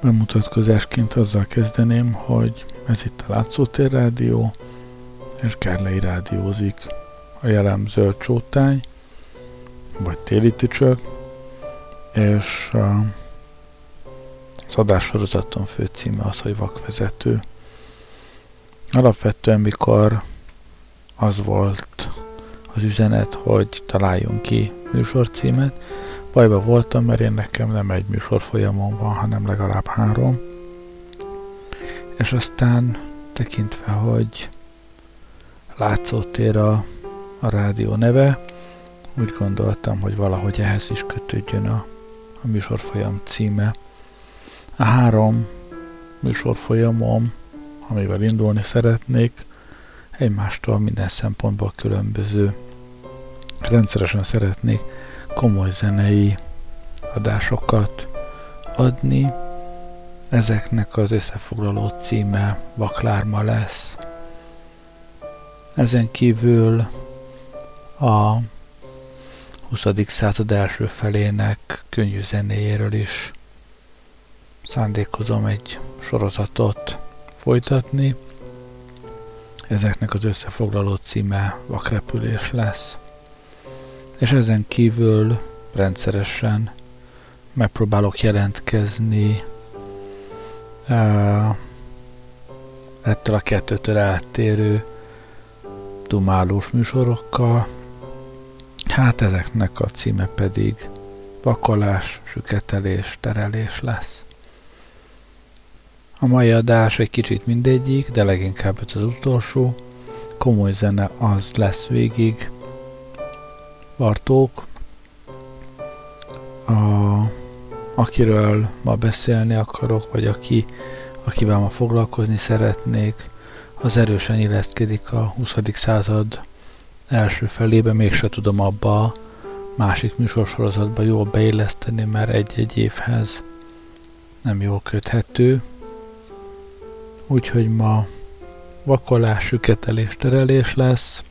Bemutatkozásként azzal kezdeném, hogy ez itt a Látszótér Rádió, és Kárlei rádiózik. A jelem zöld csótány, vagy téli tücsök, és az adássorozaton fő címe az, hogy vakvezető. Alapvetően mikor az volt az üzenet, hogy találjunk ki műsorcímet, bajba voltam, mert én nekem nem egy műsor folyamon van, hanem legalább három. És aztán tekintve, hogy látszótér a, a rádió neve, úgy gondoltam, hogy valahogy ehhez is kötődjön a, a műsorfolyam címe. A három műsorfolyamom, amivel indulni szeretnék, egymástól minden szempontból különböző. Rendszeresen szeretnék komoly zenei adásokat adni. Ezeknek az összefoglaló címe Vaklárma lesz. Ezen kívül a 20. század első felének könnyű zenéjéről is szándékozom egy sorozatot folytatni. Ezeknek az összefoglaló címe Vakrepülés lesz. És ezen kívül rendszeresen megpróbálok jelentkezni uh, ettől a kettőtől eltérő dumálós műsorokkal. Hát ezeknek a címe pedig vakolás, süketelés, terelés lesz. A mai adás egy kicsit mindegyik, de leginkább ez az utolsó. Komoly zene az lesz végig. Bartók, a, akiről ma beszélni akarok, vagy aki, akivel ma foglalkozni szeretnék, az erősen illeszkedik a 20. század első felébe, mégse tudom abba a másik műsorsorozatba jól beilleszteni, mert egy-egy évhez nem jól köthető. Úgyhogy ma vakolás, süketelés, terelés lesz,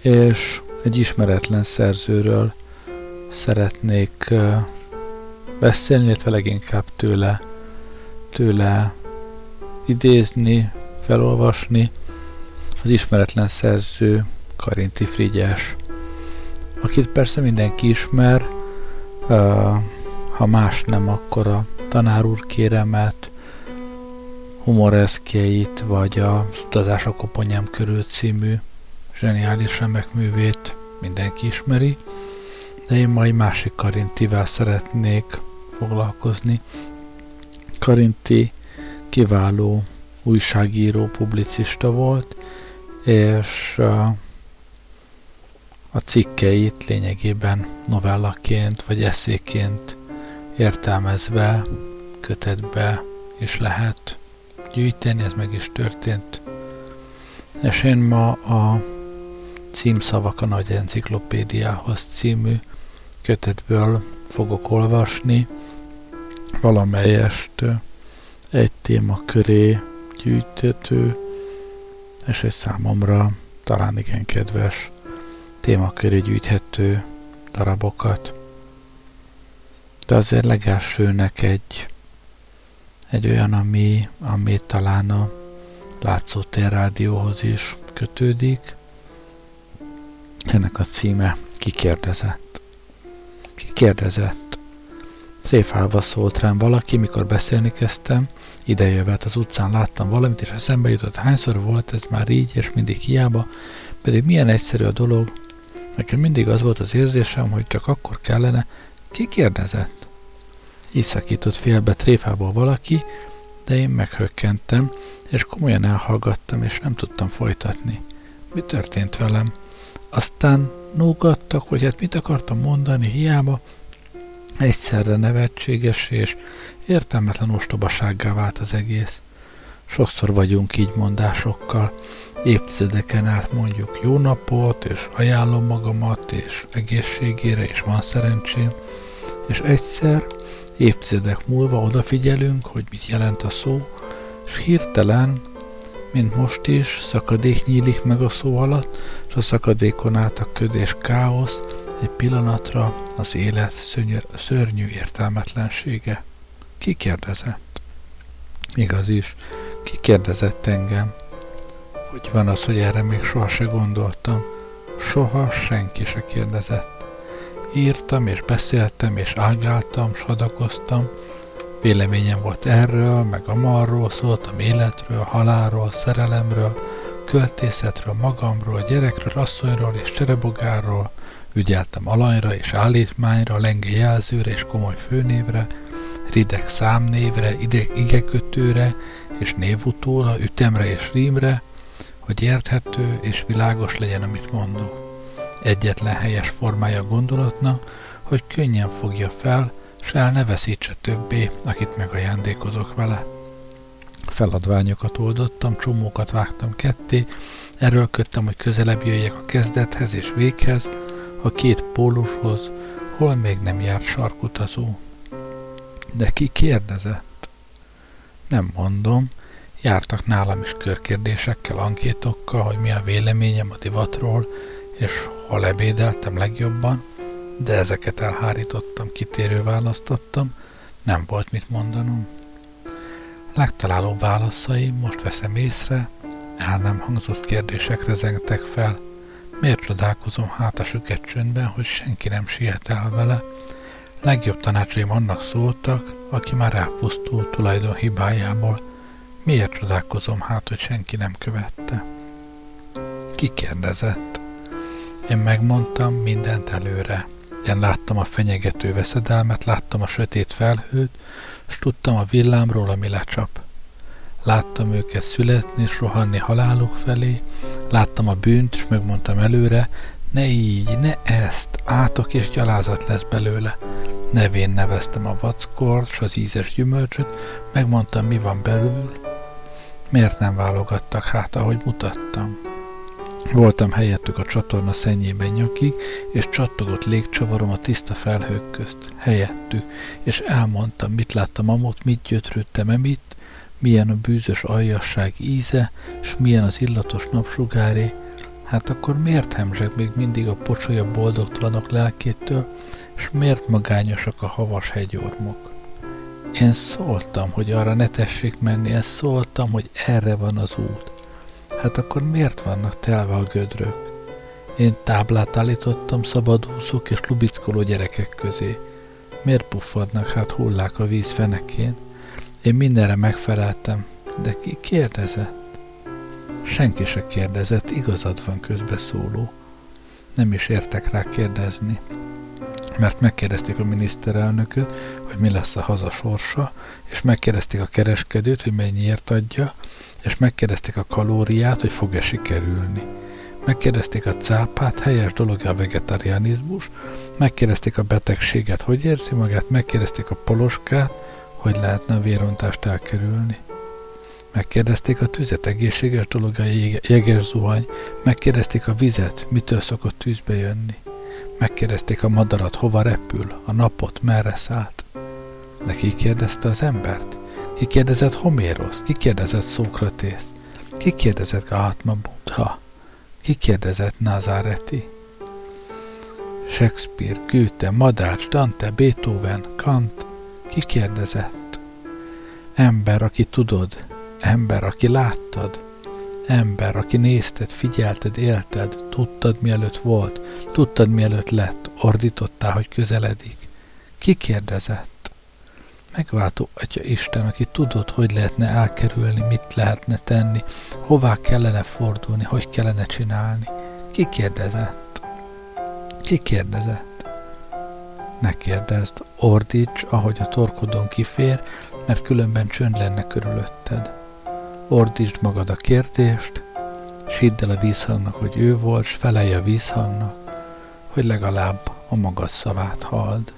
és egy ismeretlen szerzőről szeretnék beszélni, illetve leginkább tőle, tőle idézni, felolvasni. Az ismeretlen szerző Karinti Frigyes, akit persze mindenki ismer, ha más nem, akkor a tanár úr kéremet, humoreszkjeit, vagy a Utazás a koponyám körül című zseniális remek művét mindenki ismeri, de én majd másik Karintivel szeretnék foglalkozni. Karinti kiváló újságíró, publicista volt, és a cikkeit lényegében novellaként vagy eszéként értelmezve, kötetbe is lehet gyűjteni, ez meg is történt. És én ma a címszavak a nagy enciklopédiához című kötetből fogok olvasni, valamelyest egy téma köré gyűjtető, és egy számomra talán igen kedves témaköré gyűjthető darabokat. De azért legelsőnek egy, egy olyan, ami, ami talán a Látszótér rádióhoz is kötődik. Ennek a címe Kikérdezett. Kikérdezett. Tréfálva szólt rám valaki, mikor beszélni kezdtem, idejövet az utcán láttam valamit, és eszembe jutott, hányszor volt ez már így, és mindig hiába, pedig milyen egyszerű a dolog. Nekem mindig az volt az érzésem, hogy csak akkor kellene, ki kérdezett. Így szakított félbe tréfából valaki, de én meghökkentem, és komolyan elhallgattam, és nem tudtam folytatni. Mi történt velem? Aztán nógattak, hogy hát mit akartam mondani, hiába, Egyszerre nevetséges és értelmetlen ostobasággá vált az egész. Sokszor vagyunk így mondásokkal, évtizedeken át mondjuk jó napot, és ajánlom magamat, és egészségére, és van szerencsém, és egyszer, évtizedek múlva odafigyelünk, hogy mit jelent a szó, és hirtelen, mint most is, szakadék nyílik meg a szó alatt, és a szakadékon át a köd és káosz, egy pillanatra az élet szörnyű, szörnyű értelmetlensége Ki kérdezett? Igaz is, ki kérdezett engem? Hogy van az, hogy erre még soha se gondoltam. Soha senki se kérdezett. Írtam és beszéltem és ágáltam, sadakoztam. Véleményem volt erről, meg a marról, szóltam életről, halálról, szerelemről, költészetről, magamról, gyerekről, asszonyról és cserebogáról, ügyeltem alanyra és állítmányra, lenge jelzőre és komoly főnévre, rideg számnévre, ideg igekötőre és névutóra, ütemre és rímre, hogy érthető és világos legyen, amit mondok. Egyetlen helyes formája a gondolatnak, hogy könnyen fogja fel, s el ne veszítse többé, akit megajándékozok vele. Feladványokat oldottam, csomókat vágtam ketté, erőlködtem, hogy közelebb jöjjek a kezdethez és véghez, a két pólushoz, hol még nem járt sarkutazó. De ki kérdezett? Nem mondom, jártak nálam is körkérdésekkel, ankétokkal, hogy mi a véleményem a divatról, és hol ebédeltem legjobban, de ezeket elhárítottam, kitérő választottam, nem volt mit mondanom. Legtalálóbb válaszaim, most veszem észre, el nem hangzott kérdésekre zengtek fel. Miért csodálkozom hát a süket csöndben, hogy senki nem siet el vele? Legjobb tanácsaim annak szóltak, aki már elpusztult tulajdon hibájából. Miért csodálkozom hát, hogy senki nem követte? Ki kérdezett? Én megmondtam mindent előre. Én láttam a fenyegető veszedelmet, láttam a sötét felhőt, s tudtam a villámról, ami lecsap. Láttam őket születni és rohanni haláluk felé, láttam a bűnt, és megmondtam előre, ne így, ne ezt, átok és gyalázat lesz belőle. Nevén neveztem a vackort s az ízes gyümölcsöt, megmondtam, mi van belül. Miért nem válogattak hát, ahogy mutattam? Voltam helyettük a csatorna szennyében nyakig, és csattogott légcsavarom a tiszta felhők közt, helyettük, és elmondtam, mit láttam amott, mit gyötrődtem emitt, milyen a bűzös aljasság íze, és milyen az illatos napsugáré, hát akkor miért hemzseg még mindig a pocsolya boldogtalanok lelkétől, és miért magányosak a havas hegyormok? Én szóltam, hogy arra ne tessék menni, én szóltam, hogy erre van az út. Hát akkor miért vannak telve a gödrök? Én táblát állítottam szabadúszók és lubickoló gyerekek közé. Miért puffadnak hát hullák a víz fenekén? Én mindenre megfeleltem, de ki kérdezett? Senki se kérdezett, igazad van közbeszóló. Nem is értek rá kérdezni. Mert megkérdezték a miniszterelnököt, hogy mi lesz a haza sorsa, és megkérdezték a kereskedőt, hogy mennyiért adja, és megkérdezték a kalóriát, hogy fog-e sikerülni. Megkérdezték a cápát, helyes dolog a vegetarianizmus, megkérdezték a betegséget, hogy érzi magát, megkérdezték a poloskát, hogy lehetne a vérontást elkerülni. Megkérdezték a tüzet, egészséges dolog a jeges zuhany, megkérdezték a vizet, mitől szokott tűzbe jönni. Megkérdezték a madarat, hova repül, a napot, merre szállt. De ki kérdezte az embert? Ki kérdezett Homérosz? Ki kérdezett Szókratész? Ki kérdezett Gahatma Buddha? Ki kérdezett Nazareti? Shakespeare, Goethe, Madács, Dante, Beethoven, Kant, ki kérdezett? Ember, aki tudod, ember, aki láttad, ember, aki nézted, figyelted, élted, tudtad, mielőtt volt, tudtad, mielőtt lett, ordítottál, hogy közeledik. Ki kérdezett? Megváltó Atya Isten, aki tudod, hogy lehetne elkerülni, mit lehetne tenni, hová kellene fordulni, hogy kellene csinálni. Ki kérdezett? Ki kérdezett? Ne kérdezd, ordíts, ahogy a torkodon kifér, mert különben csönd lenne körülötted. Ordítsd magad a kérdést, s hidd el a vízhannak, hogy ő volt, s felelj a vízhannak, hogy legalább a magad szavát hald.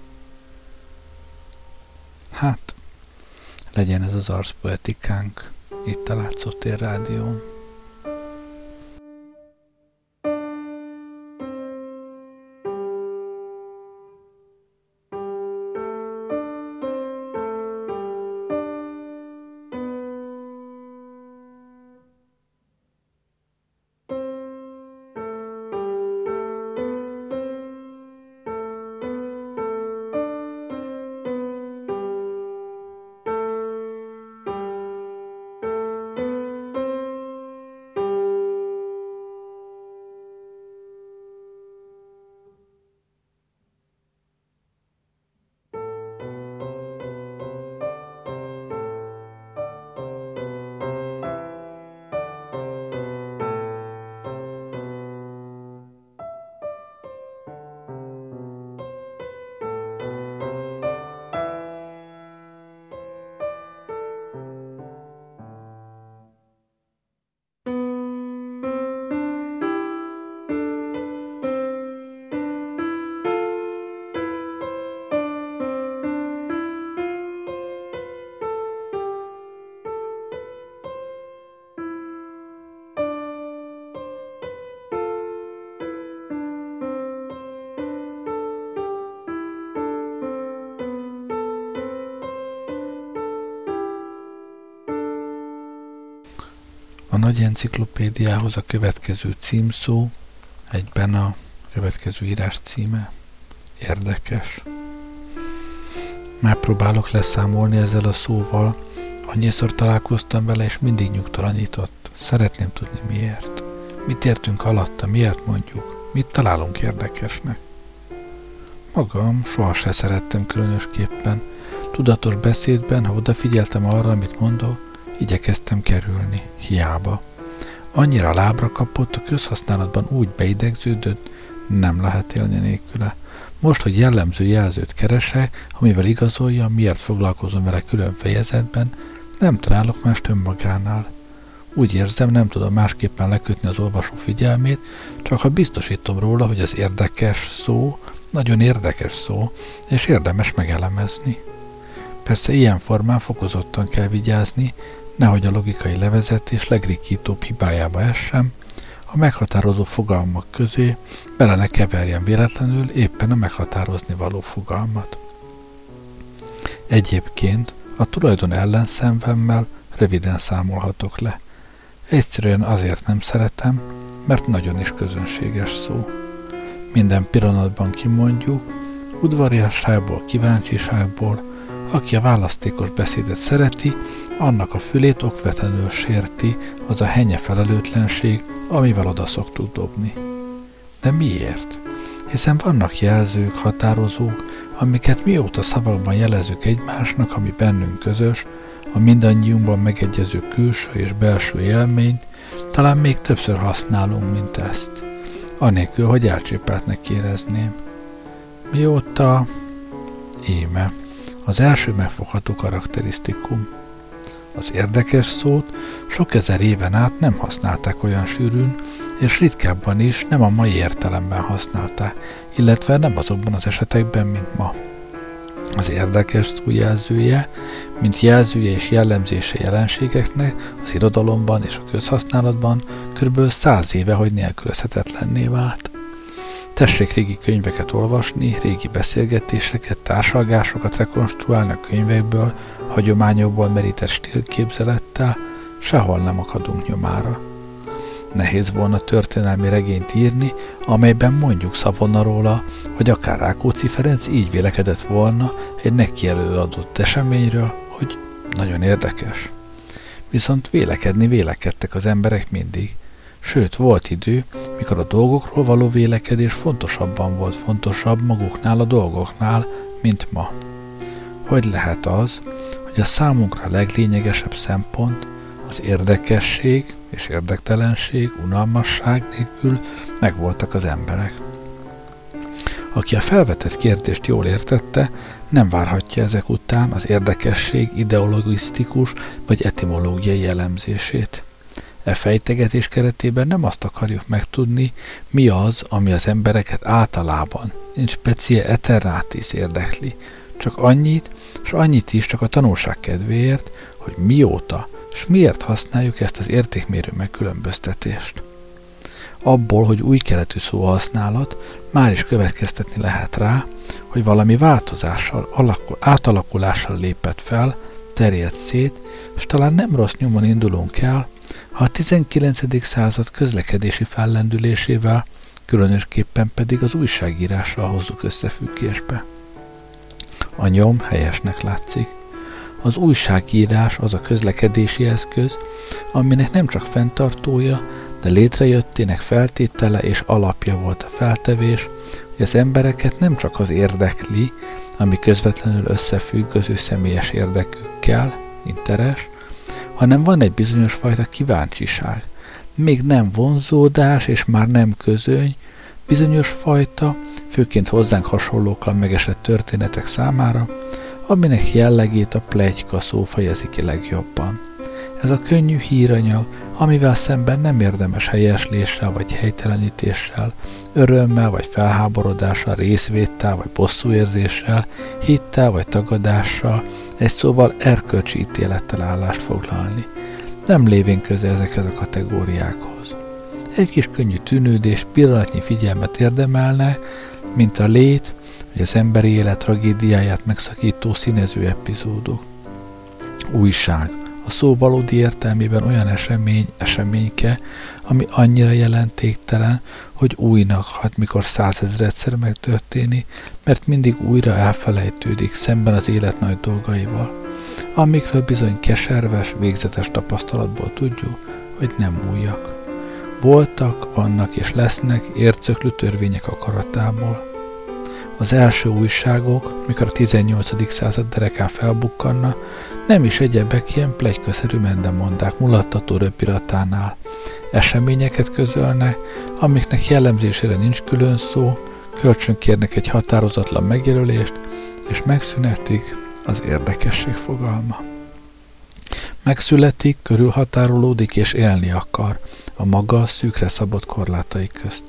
Hát, legyen ez az arszpoetikánk itt a Látszótér Rádión. Nagy enciklopédiához a következő címszó, egyben a következő írás címe. Érdekes. Megpróbálok leszámolni ezzel a szóval, annyiszor találkoztam vele, és mindig nyugtalanított. Szeretném tudni miért. Mit értünk alatta, miért mondjuk, mit találunk érdekesnek. Magam soha se szerettem különösképpen. Tudatos beszédben, ha odafigyeltem arra, amit mondok, igyekeztem kerülni, hiába. Annyira lábra kapott, a közhasználatban úgy beidegződött, nem lehet élni nélküle. Most, hogy jellemző jelzőt keresek, amivel igazolja, miért foglalkozom vele külön fejezetben, nem találok más önmagánál. Úgy érzem, nem tudom másképpen lekötni az olvasó figyelmét, csak ha biztosítom róla, hogy az érdekes szó, nagyon érdekes szó, és érdemes megelemezni. Persze ilyen formán fokozottan kell vigyázni, nehogy a logikai levezetés legrikítóbb hibájába essem, a meghatározó fogalmak közé bele ne keverjen véletlenül éppen a meghatározni való fogalmat. Egyébként a tulajdon ellenszenvemmel röviden számolhatok le. Egyszerűen azért nem szeretem, mert nagyon is közönséges szó. Minden pillanatban kimondjuk, udvariasságból, kíváncsiságból, aki a választékos beszédet szereti, annak a fülét okvetlenül sérti az a henye felelőtlenség, amivel oda szoktuk dobni. De miért? Hiszen vannak jelzők, határozók, amiket mióta szavakban jelezünk egymásnak, ami bennünk közös, a mindannyiunkban megegyező külső és belső élményt, talán még többször használunk, mint ezt, anélkül, hogy elcsépeltnek érezném. Mióta... Éme. Az első megfogható karakterisztikum. Az érdekes szót sok ezer éven át nem használták olyan sűrűn, és ritkábban is nem a mai értelemben használták, illetve nem azokban az esetekben, mint ma. Az érdekes szó jelzője, mint jelzője és jellemzése jelenségeknek az irodalomban és a közhasználatban kb. száz éve, hogy nélkülözhetetlenné vált. Tessék régi könyveket olvasni, régi beszélgetéseket, társalgásokat rekonstruálni a könyvekből, hagyományokból merített stílképzelettel, sehol nem akadunk nyomára. Nehéz volna történelmi regényt írni, amelyben mondjuk szavonna róla, hogy akár Rákóczi Ferenc így vélekedett volna egy neki előadott eseményről, hogy nagyon érdekes. Viszont vélekedni vélekedtek az emberek mindig, Sőt, volt idő, mikor a dolgokról való vélekedés fontosabban volt fontosabb maguknál a dolgoknál, mint ma. Hogy lehet az, hogy a számunkra leglényegesebb szempont az érdekesség és érdektelenség, unalmasság nélkül megvoltak az emberek. Aki a felvetett kérdést jól értette, nem várhatja ezek után az érdekesség ideologisztikus vagy etimológiai jellemzését. E fejtegetés keretében nem azt akarjuk megtudni, mi az, ami az embereket általában, nincs specie eteratis érdekli, csak annyit, és annyit is csak a tanulság kedvéért, hogy mióta, és miért használjuk ezt az értékmérő megkülönböztetést. Abból, hogy új keletű szóhasználat, már is következtetni lehet rá, hogy valami változással, alakul, átalakulással lépett fel, terjedt szét, és talán nem rossz nyomon indulunk el, a 19. század közlekedési fellendülésével, különösképpen pedig az újságírással hozzuk összefüggésbe. A nyom helyesnek látszik. Az újságírás az a közlekedési eszköz, aminek nem csak fenntartója, de létrejöttének feltétele és alapja volt a feltevés, hogy az embereket nem csak az érdekli, ami közvetlenül összefügg az ő személyes érdekükkel, interes, hanem van egy bizonyos fajta kíváncsiság. Még nem vonzódás, és már nem közöny, bizonyos fajta, főként hozzánk hasonlókkal megesett történetek számára, aminek jellegét a plegyka szó fejezi ki legjobban. Ez a könnyű híranyag, amivel szemben nem érdemes helyesléssel vagy helytelenítéssel, örömmel vagy felháborodással, részvéttel vagy bosszúérzéssel, hittel vagy tagadással, egy szóval erkölcsi ítélettel állást foglalni. Nem lévén köze ezekhez a kategóriákhoz. Egy kis könnyű tűnődés pillanatnyi figyelmet érdemelne, mint a lét, vagy az emberi élet tragédiáját megszakító színező epizódok. Újság, a szó valódi értelmében olyan esemény, eseményke, ami annyira jelentéktelen, hogy újnak hat, mikor százezredszer megtörténi, mert mindig újra elfelejtődik szemben az élet nagy dolgaival, amikről bizony keserves, végzetes tapasztalatból tudjuk, hogy nem újak. Voltak, vannak és lesznek ércöklő törvények akaratából. Az első újságok, mikor a 18. század derekán felbukkanna, nem is egyebek ilyen plegyköszerű mendemondák mulattató röpiratánál. Eseményeket közölnek, amiknek jellemzésére nincs külön szó, kölcsönkérnek egy határozatlan megjelölést, és megszünetik az érdekesség fogalma. Megszületik, körülhatárolódik és élni akar a maga szűkre szabott korlátai közt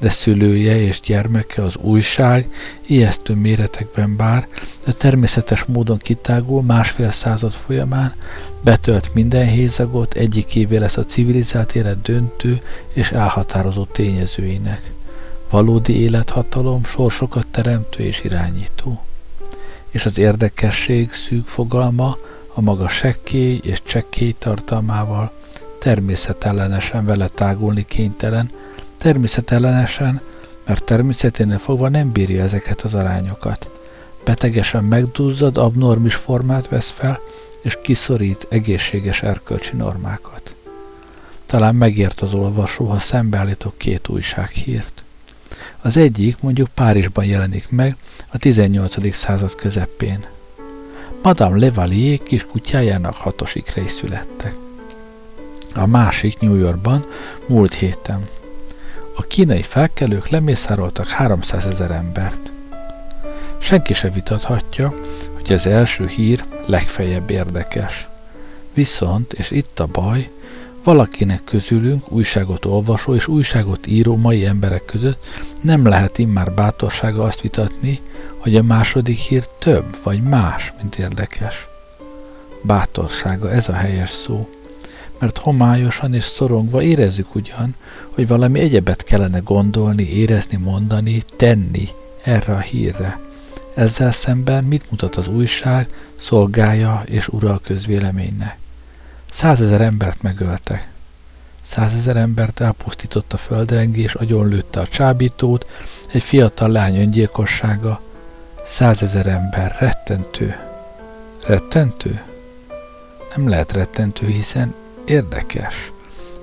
de szülője és gyermeke az újság ijesztő méretekben bár, de természetes módon kitágul másfél század folyamán, betölt minden hézagot, egyikévé lesz a civilizált élet döntő és elhatározó tényezőinek. Valódi élethatalom, sorsokat teremtő és irányító. És az érdekesség szűk fogalma a maga sekkély és csekkély tartalmával természetellenesen vele tágulni kénytelen, Természetellenesen, mert természeténél fogva nem bírja ezeket az arányokat. Betegesen megduzzad, abnormis formát vesz fel, és kiszorít egészséges erkölcsi normákat. Talán megért az olvasó, ha szembeállítok két újsághírt. Az egyik mondjuk Párizsban jelenik meg a 18. század közepén. Madame Levalier kis kutyájának hatos ikrei születtek. A másik New Yorkban múlt héten a kínai felkelők lemészároltak 300 ezer embert. Senki se vitathatja, hogy az első hír legfeljebb érdekes. Viszont, és itt a baj, valakinek közülünk újságot olvasó és újságot író mai emberek között nem lehet immár bátorsága azt vitatni, hogy a második hír több vagy más, mint érdekes. Bátorsága, ez a helyes szó mert homályosan és szorongva érezzük ugyan, hogy valami egyebet kellene gondolni, érezni, mondani, tenni erre a hírre. Ezzel szemben mit mutat az újság, szolgája és ura a közvéleménynek? Százezer embert megöltek. Százezer embert elpusztított a földrengés, agyonlőtte a csábítót, egy fiatal lány öngyilkossága. Százezer ember, rettentő. Rettentő? Nem lehet rettentő, hiszen Érdekes.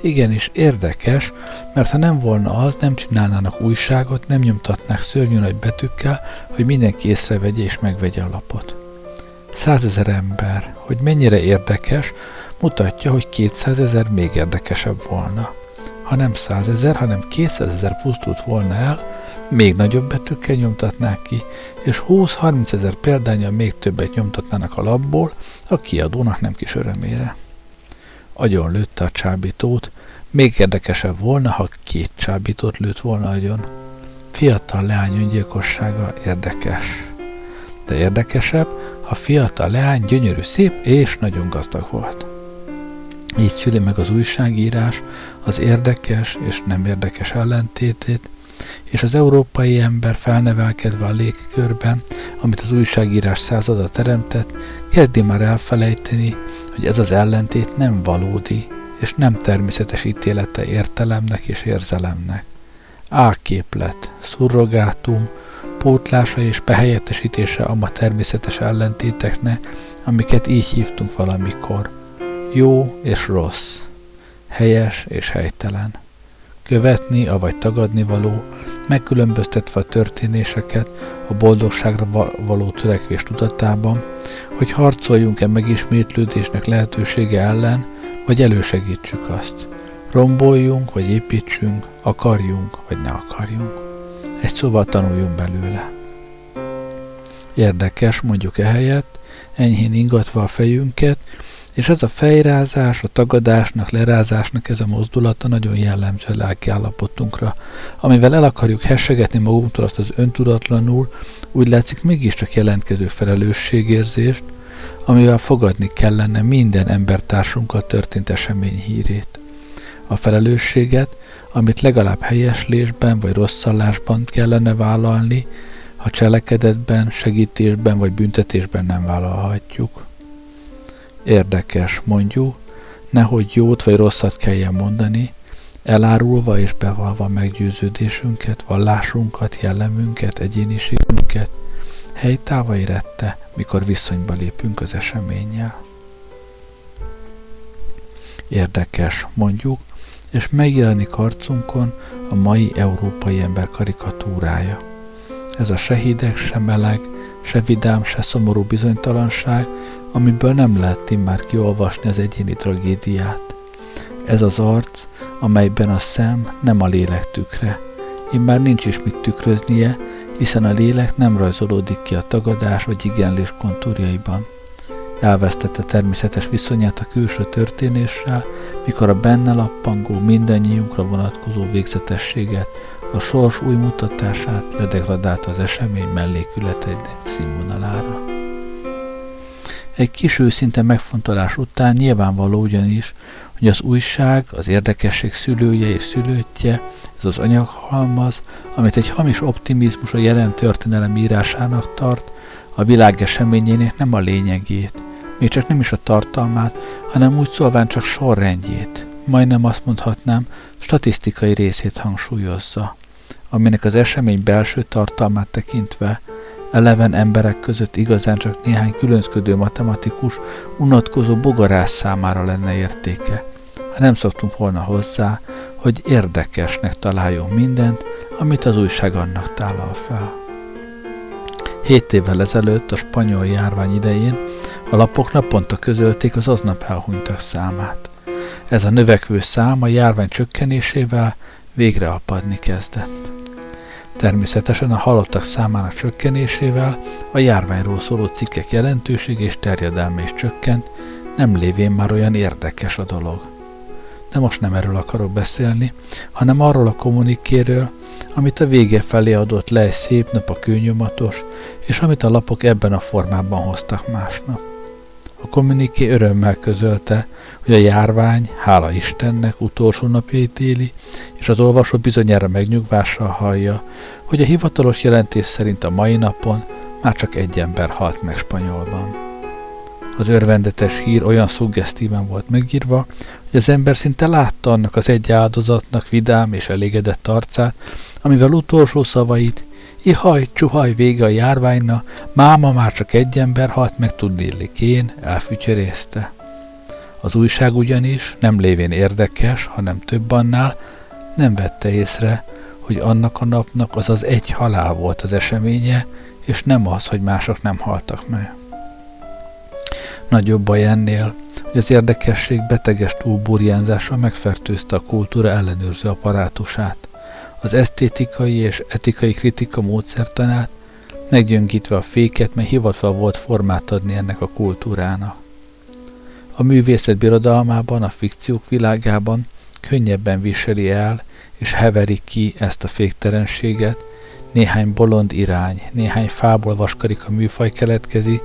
Igenis, érdekes, mert ha nem volna az, nem csinálnának újságot, nem nyomtatnák szörnyű nagy betűkkel, hogy mindenki észrevegye és megvegye a lapot. Százezer ember, hogy mennyire érdekes, mutatja, hogy kétszázezer még érdekesebb volna. Ha nem százezer, hanem kétszázezer pusztult volna el, még nagyobb betűkkel nyomtatnák ki, és 20-30 ezer példányal még többet nyomtatnának a labból, a kiadónak nem kis örömére agyon lőtte a csábítót, még érdekesebb volna, ha két csábítót lőtt volna agyon. Fiatal leány öngyilkossága érdekes. De érdekesebb, ha fiatal leány gyönyörű, szép és nagyon gazdag volt. Így szüli meg az újságírás az érdekes és nem érdekes ellentétét, és az európai ember felnevelkedve a légkörben, amit az újságírás százada teremtett, kezdi már elfelejteni, hogy ez az ellentét nem valódi, és nem természetes ítélete értelemnek és érzelemnek. Áképlet, szurrogátum, pótlása és behelyettesítése a ma természetes ellentéteknek, amiket így hívtunk valamikor. Jó és rossz, helyes és helytelen. Követni, avagy tagadni való, megkülönböztetve a történéseket a boldogságra való törekvés tudatában, hogy harcoljunk-e megismétlődésnek lehetősége ellen, vagy elősegítsük azt. Romboljunk, vagy építsünk, akarjunk, vagy ne akarjunk. Egy szóval tanuljunk belőle. Érdekes, mondjuk ehelyett, enyhén ingatva a fejünket, és ez a fejrázás, a tagadásnak, lerázásnak ez a mozdulata nagyon jellemző a lelki állapotunkra, amivel el akarjuk hessegetni magunktól azt az öntudatlanul, úgy látszik mégiscsak jelentkező felelősségérzést, amivel fogadni kellene minden embertársunkkal történt esemény hírét. A felelősséget, amit legalább helyeslésben vagy rosszallásban kellene vállalni, ha cselekedetben, segítésben vagy büntetésben nem vállalhatjuk Érdekes, mondjuk, nehogy jót vagy rosszat kelljen mondani, elárulva és bevalva meggyőződésünket, vallásunkat, jellemünket, egyéniségünket, helytáva érette, mikor viszonyba lépünk az eseménnyel. Érdekes, mondjuk, és megjelenik arcunkon a mai európai ember karikatúrája. Ez a se hideg, se meleg, se vidám, se szomorú bizonytalanság, amiből nem lehet már kiolvasni az egyéni tragédiát. Ez az arc, amelyben a szem nem a lélek tükre. már nincs is mit tükröznie, hiszen a lélek nem rajzolódik ki a tagadás vagy igenlés kontúrjaiban. Elvesztette természetes viszonyát a külső történéssel, mikor a benne lappangó, mindannyiunkra vonatkozó végzetességet, a sors új mutatását ledegradálta az esemény mellékületeinek színvonalára. Egy kis őszinte megfontolás után nyilvánvaló ugyanis, hogy az újság, az érdekesség szülője és szülőtje, ez az anyaghalmaz, amit egy hamis optimizmus a jelen történelem írásának tart, a világ eseményének nem a lényegét, még csak nem is a tartalmát, hanem úgy szólván csak sorrendjét, majdnem azt mondhatnám, statisztikai részét hangsúlyozza, aminek az esemény belső tartalmát tekintve eleven emberek között igazán csak néhány különszködő matematikus, unatkozó bogarász számára lenne értéke, ha nem szoktunk volna hozzá, hogy érdekesnek találjunk mindent, amit az újság annak tálal fel. Hét évvel ezelőtt a spanyol járvány idején a lapok naponta közölték az aznap elhunytak számát. Ez a növekvő szám a járvány csökkenésével végre apadni kezdett. Természetesen a halottak számának csökkenésével a járványról szóló cikkek jelentőség és terjedelme is csökkent, nem lévén már olyan érdekes a dolog. De most nem erről akarok beszélni, hanem arról a kommunikéről, amit a vége felé adott le egy szép nap a kőnyomatos, és amit a lapok ebben a formában hoztak másnap. A kommuniké örömmel közölte, hogy a járvány, hála Istennek, utolsó napjait éli, és az olvasó bizonyára megnyugvással hallja, hogy a hivatalos jelentés szerint a mai napon már csak egy ember halt meg Spanyolban. Az örvendetes hír olyan szuggesztíven volt megírva, hogy az ember szinte látta annak az egy áldozatnak vidám és elégedett arcát, amivel utolsó szavait Ihaj, csuhaj, vége a járványna, máma már csak egy ember halt meg, tudnélik én, elfütyörészte. Az újság ugyanis, nem lévén érdekes, hanem több annál, nem vette észre, hogy annak a napnak az az egy halál volt az eseménye, és nem az, hogy mások nem haltak meg. Nagyobb baj ennél, hogy az érdekesség beteges túlburjánzása megfertőzte a kultúra ellenőrző apparátusát az esztétikai és etikai kritika módszertanát, meggyöngítve a féket, mely hivatva volt formát adni ennek a kultúrának. A művészet birodalmában, a fikciók világában könnyebben viseli el és heveri ki ezt a féktelenséget, néhány bolond irány, néhány fából vaskarika műfaj keletkezi,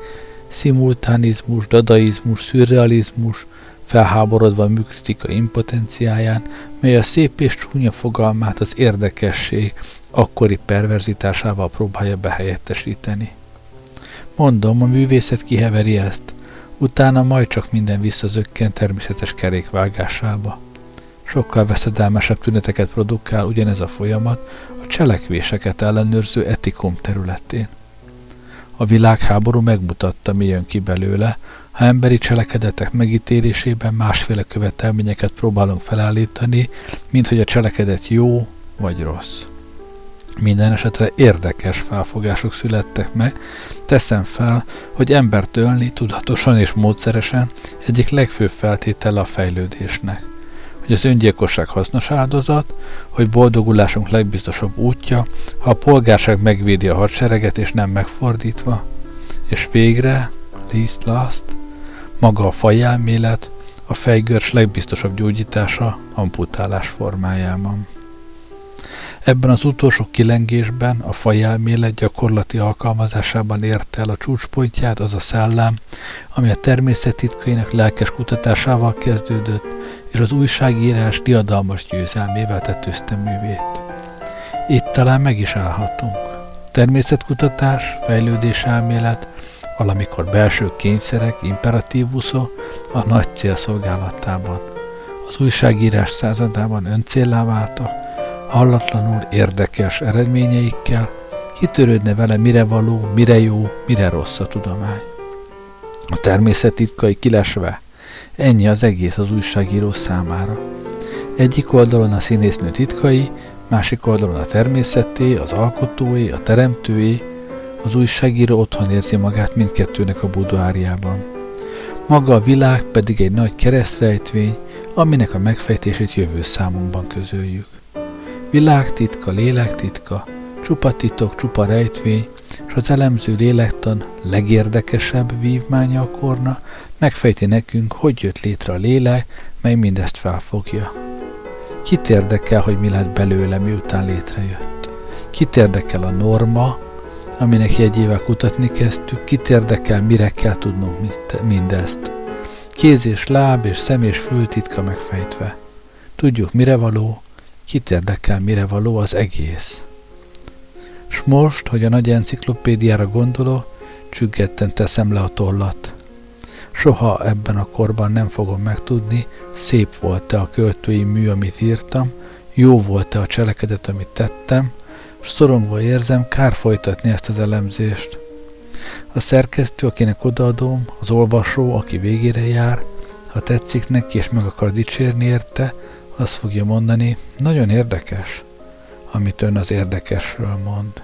szimultánizmus, dadaizmus, szürrealizmus, felháborodva a impotenciáján, mely a szép és csúnya fogalmát az érdekesség akkori perverzitásával próbálja behelyettesíteni. Mondom, a művészet kiheveri ezt, utána majd csak minden visszazökken természetes kerékvágásába. Sokkal veszedelmesebb tüneteket produkál ugyanez a folyamat a cselekvéseket ellenőrző etikum területén. A világháború megmutatta, mi jön ki belőle, ha emberi cselekedetek megítélésében másféle követelményeket próbálunk felállítani, mint hogy a cselekedet jó vagy rossz. Minden esetre érdekes felfogások születtek meg, teszem fel, hogy embert ölni tudatosan és módszeresen egyik legfőbb feltétele a fejlődésnek. Hogy az öngyilkosság hasznos áldozat, hogy boldogulásunk legbiztosabb útja, ha a polgárság megvédi a hadsereget és nem megfordítva, és végre, least last, maga a fajelmélet, a fejgörs legbiztosabb gyógyítása amputálás formájában. Ebben az utolsó kilengésben a fajelmélet gyakorlati alkalmazásában érte el a csúcspontját az a szellem, ami a természet titkainak lelkes kutatásával kezdődött, és az újságírás diadalmas győzelmével tetőzte művét. Itt talán meg is állhatunk. Természetkutatás, fejlődés elmélet, valamikor belső kényszerek, imperatívuszok a nagy cél szolgálatában. Az újságírás századában öncéllá váltak, hallatlanul érdekes eredményeikkel, kitörődne vele mire való, mire jó, mire rossz a tudomány. A természet titkai kilesve, ennyi az egész az újságíró számára. Egyik oldalon a színésznő titkai, másik oldalon a természeté, az alkotói, a teremtői, az újságíró otthon érzi magát mindkettőnek a buduárjában. Maga a világ pedig egy nagy keresztrejtvény, aminek a megfejtését jövő számunkban közöljük. Világ titka, lélek titka, csupa titok, csupa rejtvény, és az elemző lélektan legérdekesebb vívmánya a korna megfejti nekünk, hogy jött létre a lélek, mely mindezt felfogja. Kit érdekel, hogy mi lett belőle, miután létrejött? Kit érdekel a norma, aminek jegyével kutatni kezdtük, kit érdekel, mire kell tudnunk mindezt. Kéz és láb és szem és fül titka megfejtve. Tudjuk, mire való, kit érdekel, mire való az egész. S most, hogy a nagy enciklopédiára gondolok, csüggetten teszem le a tollat. Soha ebben a korban nem fogom megtudni, szép volt-e a költői mű, amit írtam, jó volt-e a cselekedet, amit tettem, és szorongva érzem, kár folytatni ezt az elemzést. A szerkesztő, akinek odaadom, az olvasó, aki végére jár, ha tetszik neki és meg akar dicsérni érte, azt fogja mondani, nagyon érdekes, amit ön az érdekesről mond.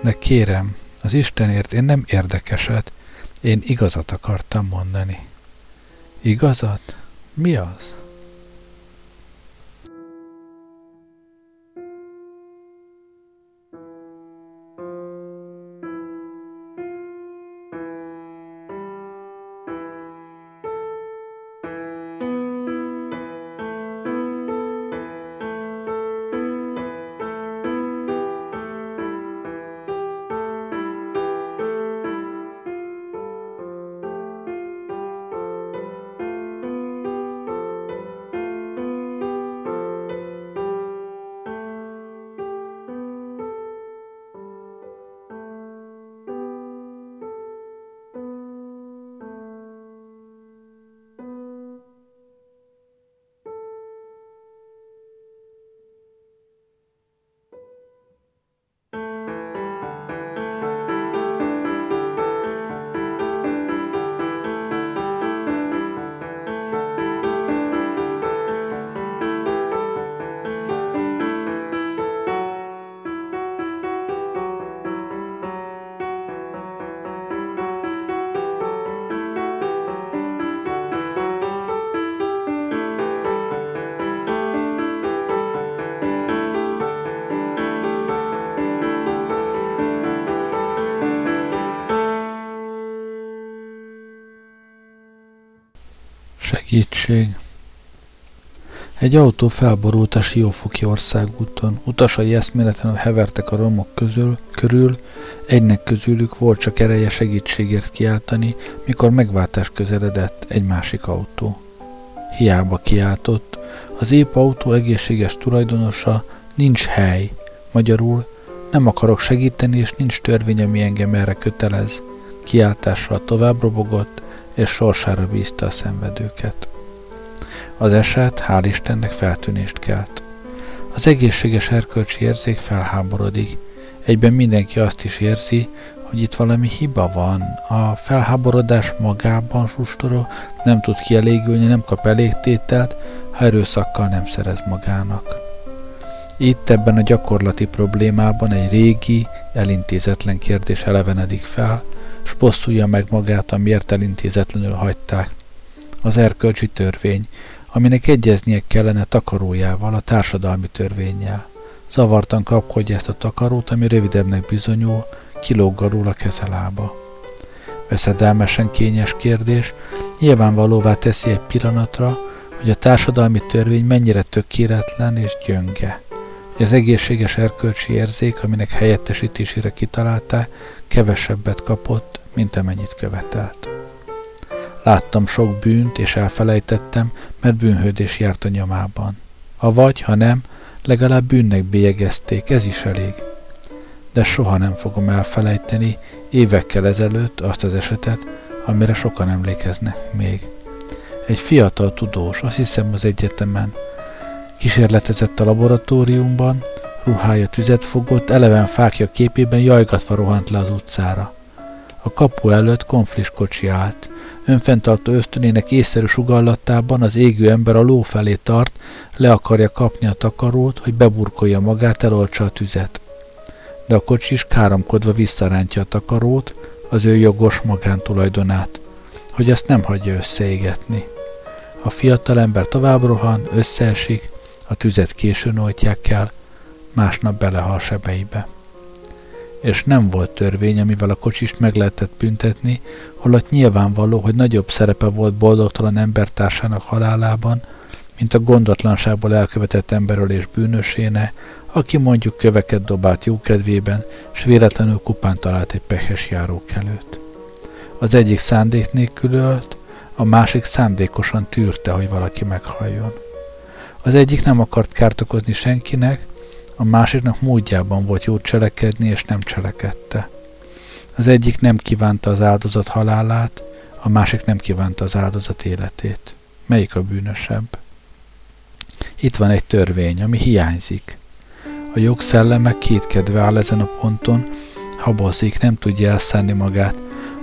De kérem, az Istenért én nem érdekeset, én igazat akartam mondani. Igazat? Mi az? Segítség! Egy autó felborult a Siófoki országúton. Utasai eszméletlenül hevertek a romok közül, körül, egynek közülük volt csak ereje segítségért kiáltani, mikor megváltás közeledett egy másik autó. Hiába kiáltott, az épp autó egészséges tulajdonosa, nincs hely. Magyarul, nem akarok segíteni, és nincs törvény, ami engem erre kötelez. Kiáltással tovább robogott, és sorsára bízta a szenvedőket. Az eset, hál' Istennek feltűnést kelt. Az egészséges erkölcsi érzék felháborodik. Egyben mindenki azt is érzi, hogy itt valami hiba van. A felháborodás magában sustoró, nem tud kielégülni, nem kap elég tételt, ha erőszakkal nem szerez magának. Itt ebben a gyakorlati problémában egy régi, elintézetlen kérdés elevenedik fel, s bosszulja meg magát, amiért elintézetlenül hagyták. Az erkölcsi törvény, aminek egyeznie kellene takarójával, a társadalmi törvényjel. Zavartan kapkodja ezt a takarót, ami rövidebbnek bizonyul, kilóg a kezelába. Veszedelmesen kényes kérdés, nyilvánvalóvá teszi egy pillanatra, hogy a társadalmi törvény mennyire tökéletlen és gyönge. Hogy az egészséges erkölcsi érzék, aminek helyettesítésére kitalálták, kevesebbet kapott, mint amennyit követelt. Láttam sok bűnt, és elfelejtettem, mert bűnhődés járt a nyomában. Ha vagy, ha nem, legalább bűnnek bélyegezték, ez is elég. de soha nem fogom elfelejteni évekkel ezelőtt azt az esetet, amire sokan emlékeznek még. Egy fiatal tudós, azt hiszem az egyetemen, kísérletezett a laboratóriumban, ruhája tüzet fogott, eleven fákja képében jajgatva rohant le az utcára. A kapu előtt konflis kocsi állt. Önfenntartó ösztönének észszerű sugallatában az égő ember a ló felé tart, le akarja kapni a takarót, hogy beburkolja magát, eloltsa a tüzet. De a kocsi is káromkodva visszarántja a takarót, az ő jogos magántulajdonát, hogy azt nem hagyja összeégetni. A fiatal ember tovább rohan, összeesik, a tüzet későn oltják el, másnap belehal sebeibe. És nem volt törvény, amivel a kocsist meg lehetett büntetni, holott nyilvánvaló, hogy nagyobb szerepe volt boldogtalan embertársának halálában, mint a gondatlanságból elkövetett emberölés bűnöséne, aki mondjuk köveket dobált jókedvében, s véletlenül kupán talált egy pehes járókelőt. Az egyik szándék nélkül ölt, a másik szándékosan tűrte, hogy valaki meghalljon. Az egyik nem akart kárt okozni senkinek, a másiknak módjában volt jó cselekedni, és nem cselekedte. Az egyik nem kívánta az áldozat halálát, a másik nem kívánta az áldozat életét. Melyik a bűnösebb? Itt van egy törvény, ami hiányzik. A jogszelleme kétkedve áll ezen a ponton, habozik, nem tudja elszállni magát.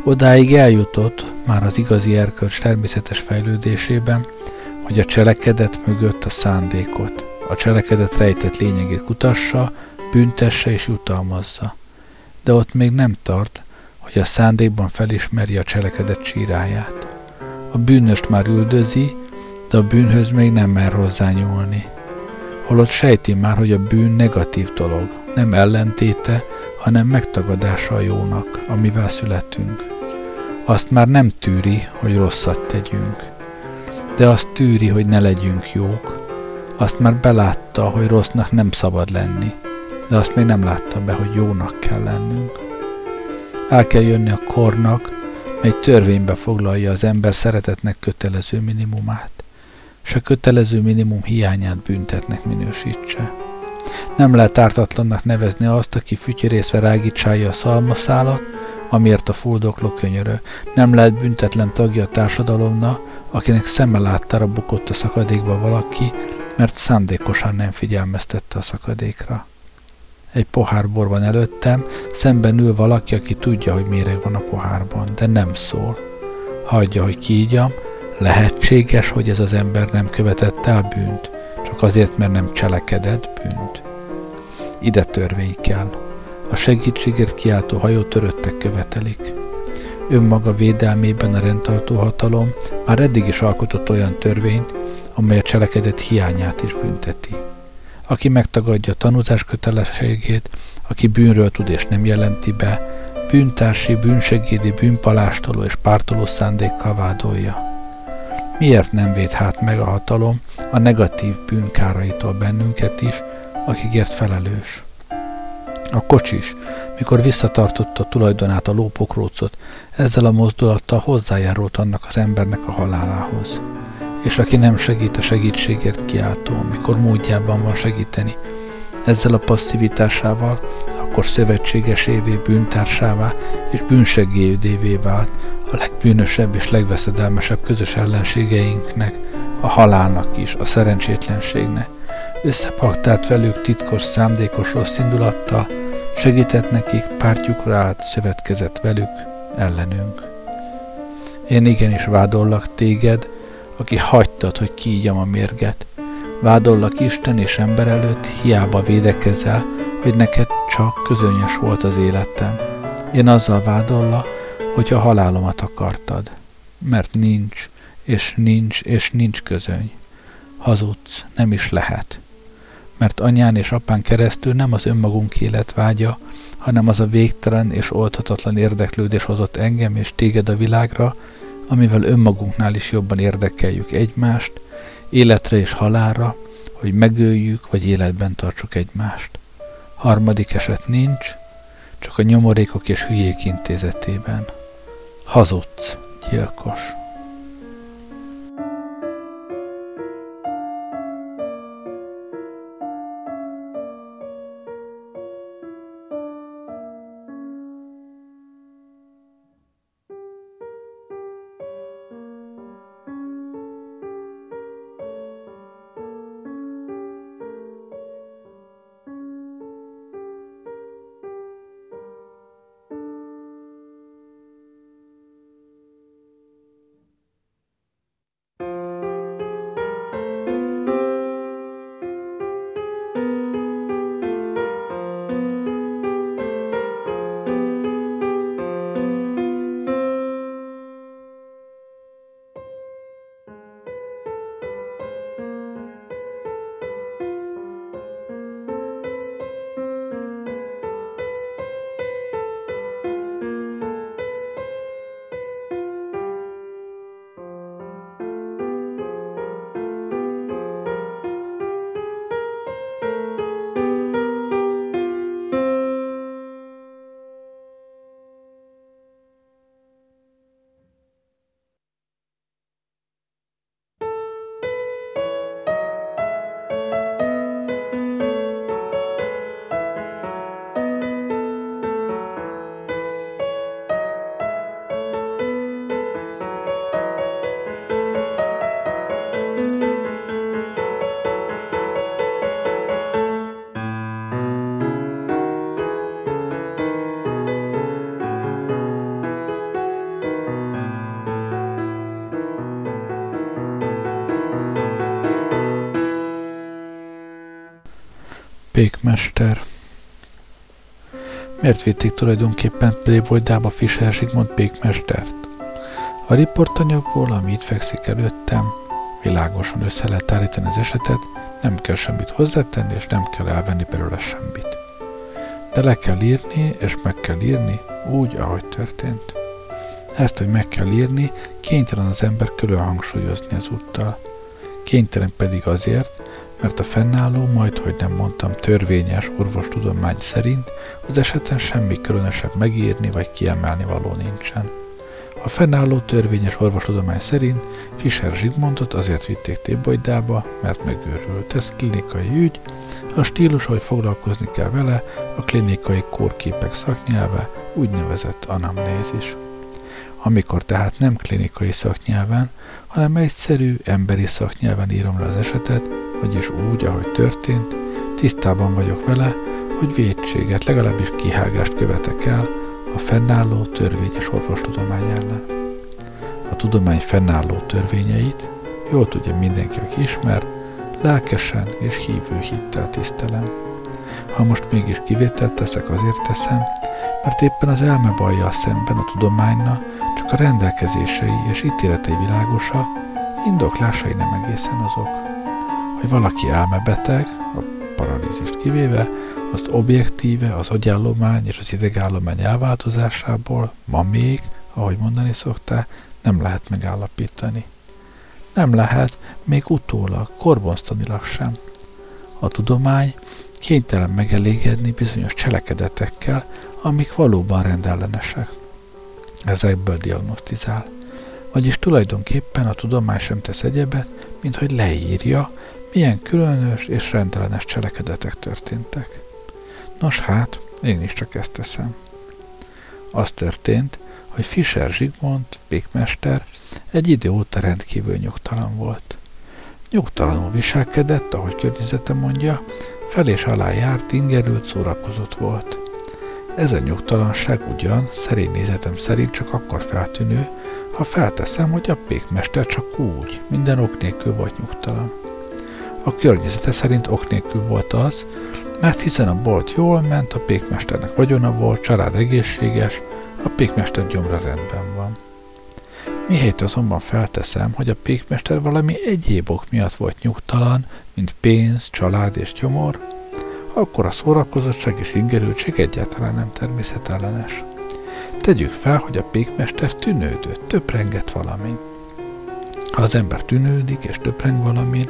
Odáig eljutott, már az igazi erkölcs természetes fejlődésében, hogy a cselekedet mögött a szándékot, a cselekedet rejtett lényegét kutassa, büntesse és jutalmazza. De ott még nem tart, hogy a szándékban felismeri a cselekedet síráját. A bűnöst már üldözi, de a bűnhöz még nem mer hozzányúlni. Holott sejti már, hogy a bűn negatív dolog, nem ellentéte, hanem megtagadása a jónak, amivel születünk. Azt már nem tűri, hogy rosszat tegyünk de azt tűri, hogy ne legyünk jók. Azt már belátta, hogy rossznak nem szabad lenni, de azt még nem látta be, hogy jónak kell lennünk. El kell jönni a kornak, mely törvénybe foglalja az ember szeretetnek kötelező minimumát, és a kötelező minimum hiányát büntetnek minősítse. Nem lehet ártatlannak nevezni azt, aki fütyörészve rágítsálja a szalmaszálat, amiért a fuldokló könyörö. Nem lehet büntetlen tagja a társadalomnak, akinek szeme láttára bukott a szakadékba valaki, mert szándékosan nem figyelmeztette a szakadékra. Egy pohár bor van előttem, szemben ül valaki, aki tudja, hogy méreg van a pohárban, de nem szól. Hagyja, hogy kígyam, lehetséges, hogy ez az ember nem követett el bűnt, csak azért, mert nem cselekedett bűnt. Ide törvény kell. A segítségért kiáltó hajó töröttek követelik önmaga védelmében a rendtartó hatalom már eddig is alkotott olyan törvényt, amely a cselekedet hiányát is bünteti. Aki megtagadja a tanúzás kötelességét, aki bűnről tud és nem jelenti be, bűntársi, bűnsegédi, bűnpalástoló és pártoló szándékkal vádolja. Miért nem véd hát meg a hatalom a negatív bűnkáraitól bennünket is, akikért felelős? A kocsis, mikor visszatartotta tulajdonát a lópokrócot, ezzel a mozdulattal hozzájárult annak az embernek a halálához. És aki nem segít a segítségért kiáltó, mikor módjában van segíteni, ezzel a passzivitásával, akkor szövetségesévé, bűntársává és bűnsegédévé vált a legbűnösebb és legveszedelmesebb közös ellenségeinknek, a halálnak is, a szerencsétlenségnek. Összepaktált velük titkos, szándékos rossz indulattal, segített nekik, pártjukra állt, szövetkezett velük, ellenünk. Én igenis vádollak téged, aki hagytad, hogy kígyam a mérget. Vádollak Isten és ember előtt, hiába védekezel, hogy neked csak közönös volt az életem. Én azzal vádolla, hogy a halálomat akartad. Mert nincs, és nincs, és nincs közöny. Hazudsz, nem is lehet mert anyán és apán keresztül nem az önmagunk életvágya, hanem az a végtelen és oldhatatlan érdeklődés hozott engem és téged a világra, amivel önmagunknál is jobban érdekeljük egymást, életre és halára, hogy megöljük vagy életben tartsuk egymást. Harmadik eset nincs, csak a nyomorékok és hülyék intézetében. Hazudsz, gyilkos. Pékmester Miért vitték tulajdonképpen Playboydába Fischer Zsigmond pékmestert? A riportanyagból, ami itt fekszik előttem, világosan össze lehet állítani az esetet, nem kell semmit hozzátenni, és nem kell elvenni belőle semmit. De le kell írni, és meg kell írni, úgy, ahogy történt. Ezt, hogy meg kell írni, kénytelen az ember külön hangsúlyozni ezúttal. Kénytelen pedig azért, mert a fennálló, majd hogy nem mondtam, törvényes orvostudomány szerint az eseten semmi különösebb megírni vagy kiemelni való nincsen. A fennálló törvényes orvostudomány szerint Fischer Zsigmondot azért vitték Tébojdába, mert megőrült. Ez klinikai ügy, a stílus, hogy foglalkozni kell vele, a klinikai kórképek szaknyelve, úgynevezett anamnézis. Amikor tehát nem klinikai szaknyelven, hanem egyszerű, emberi szaknyelven írom le az esetet, vagyis úgy, ahogy történt, tisztában vagyok vele, hogy védséget, legalábbis kihágást követek el a fennálló törvényes orvostudomány ellen. A tudomány fennálló törvényeit, jól tudja mindenki, aki ismer, lelkesen és hívő hittel tisztelem. Ha most mégis kivételt teszek, azért teszem, mert éppen az elme bajjal szemben a tudományna csak a rendelkezései és ítéletei világosa, indoklásai nem egészen azok. Hogy valaki elmebeteg, a paralízist kivéve, azt objektíve az agyállomány és az idegállomány elváltozásából ma még, ahogy mondani szokták, nem lehet megállapítani. Nem lehet, még utólag, korbonztanilag sem. A tudomány kénytelen megelégedni bizonyos cselekedetekkel, amik valóban rendellenesek. Ezekből diagnosztizál. Vagyis tulajdonképpen a tudomány sem tesz egyebet, mint hogy leírja, milyen különös és rendellenes cselekedetek történtek. Nos hát, én is csak ezt teszem. Az történt, hogy Fischer Zsigmond, pékmester, egy idő óta rendkívül nyugtalan volt. Nyugtalanul viselkedett, ahogy környezete mondja, fel és alá járt, ingerült, szórakozott volt. Ez a nyugtalanság ugyan, szerény nézetem szerint csak akkor feltűnő, ha felteszem, hogy a pékmester csak úgy, minden ok nélkül volt nyugtalan. A környezete szerint ok nélkül volt az, mert hiszen a bolt jól ment, a pékmesternek vagyona volt, család egészséges, a pékmester gyomra rendben van. Mihelyt azonban felteszem, hogy a pékmester valami egyéb ok miatt volt nyugtalan, mint pénz, család és gyomor, akkor a szórakozottság és ingerültség egyáltalán nem természetellenes. Tegyük fel, hogy a pékmester tűnődött, töprengett valamin. Ha az ember tűnődik és töpreng valamin,